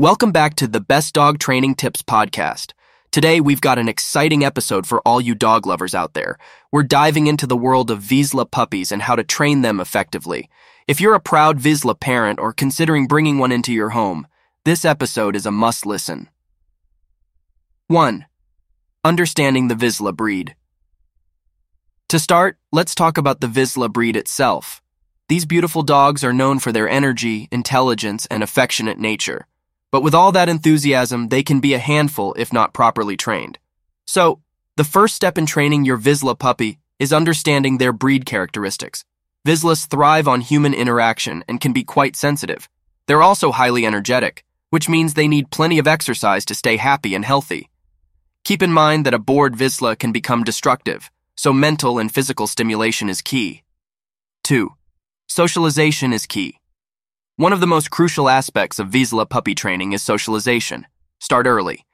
Welcome back to the Best Dog Training Tips podcast. Today, we've got an exciting episode for all you dog lovers out there. We're diving into the world of Vizsla puppies and how to train them effectively. If you're a proud Vizsla parent or considering bringing one into your home, this episode is a must listen. 1. Understanding the Vizsla breed. To start, let's talk about the Vizsla breed itself. These beautiful dogs are known for their energy, intelligence, and affectionate nature. But with all that enthusiasm, they can be a handful if not properly trained. So, the first step in training your Vizsla puppy is understanding their breed characteristics. Vizslas thrive on human interaction and can be quite sensitive. They're also highly energetic, which means they need plenty of exercise to stay happy and healthy. Keep in mind that a bored Vizsla can become destructive, so mental and physical stimulation is key. 2. Socialization is key. One of the most crucial aspects of Vizsla puppy training is socialization. Start early.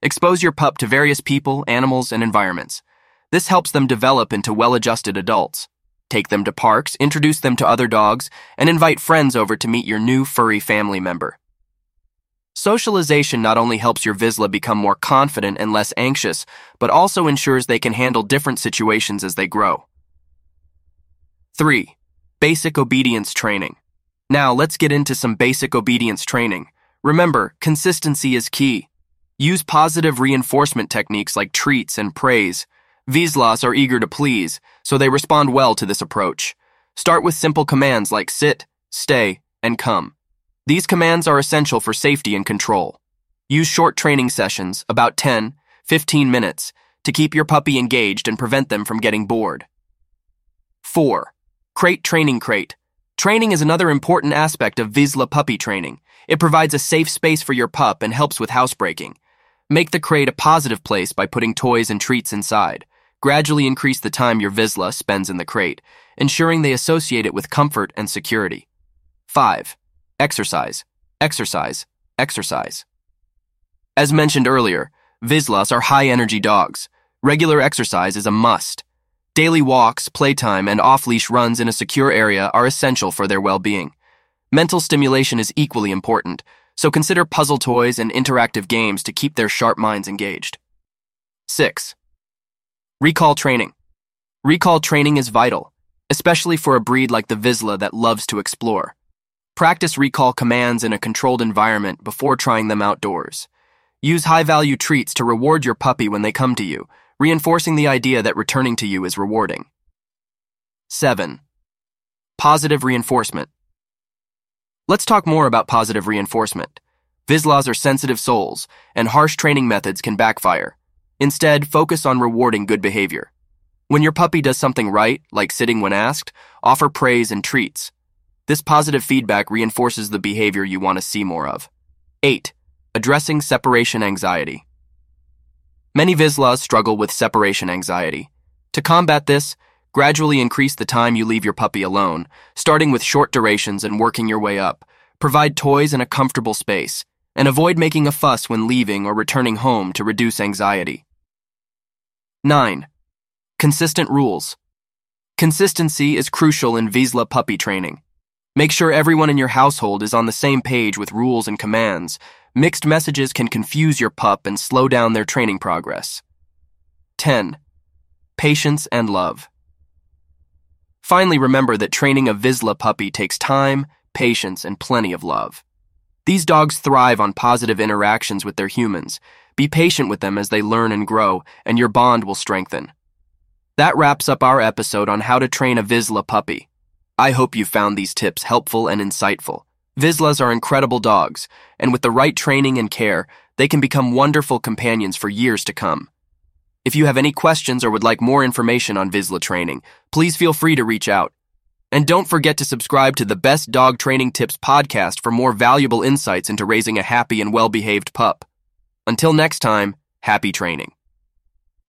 Expose your pup to various people, animals, and environments. This helps them develop into well-adjusted adults. Take them to parks, introduce them to other dogs, and invite friends over to meet your new furry family member. Socialization not only helps your Vizsla become more confident and less anxious, but also ensures they can handle different situations as they grow. 3. Basic obedience training. Now, let's get into some basic obedience training. Remember, consistency is key. Use positive reinforcement techniques like treats and praise. Vizslas are eager to please, so they respond well to this approach. Start with simple commands like sit, stay, and come. These commands are essential for safety and control. Use short training sessions, about 10, 15 minutes, to keep your puppy engaged and prevent them from getting bored. 4. Crate Training Crate. Training is another important aspect of Vizsla puppy training. It provides a safe space for your pup and helps with housebreaking. Make the crate a positive place by putting toys and treats inside. Gradually increase the time your Vizsla spends in the crate, ensuring they associate it with comfort and security. 5. Exercise. Exercise. Exercise. As mentioned earlier, Vizslas are high energy dogs. Regular exercise is a must. Daily walks, playtime, and off leash runs in a secure area are essential for their well being. Mental stimulation is equally important, so consider puzzle toys and interactive games to keep their sharp minds engaged. 6. Recall training. Recall training is vital, especially for a breed like the Vizsla that loves to explore. Practice recall commands in a controlled environment before trying them outdoors. Use high value treats to reward your puppy when they come to you reinforcing the idea that returning to you is rewarding. 7. Positive reinforcement. Let's talk more about positive reinforcement. Vizslas are sensitive souls, and harsh training methods can backfire. Instead, focus on rewarding good behavior. When your puppy does something right, like sitting when asked, offer praise and treats. This positive feedback reinforces the behavior you want to see more of. 8. Addressing separation anxiety. Many Vizslas struggle with separation anxiety. To combat this, gradually increase the time you leave your puppy alone, starting with short durations and working your way up. Provide toys and a comfortable space, and avoid making a fuss when leaving or returning home to reduce anxiety. 9. Consistent rules. Consistency is crucial in Vizsla puppy training. Make sure everyone in your household is on the same page with rules and commands, Mixed messages can confuse your pup and slow down their training progress. 10. Patience and love. Finally, remember that training a Vizsla puppy takes time, patience, and plenty of love. These dogs thrive on positive interactions with their humans. Be patient with them as they learn and grow, and your bond will strengthen. That wraps up our episode on how to train a Vizsla puppy. I hope you found these tips helpful and insightful. Vizslas are incredible dogs, and with the right training and care, they can become wonderful companions for years to come. If you have any questions or would like more information on Vizsla training, please feel free to reach out. And don't forget to subscribe to the Best Dog Training Tips podcast for more valuable insights into raising a happy and well behaved pup. Until next time, happy training.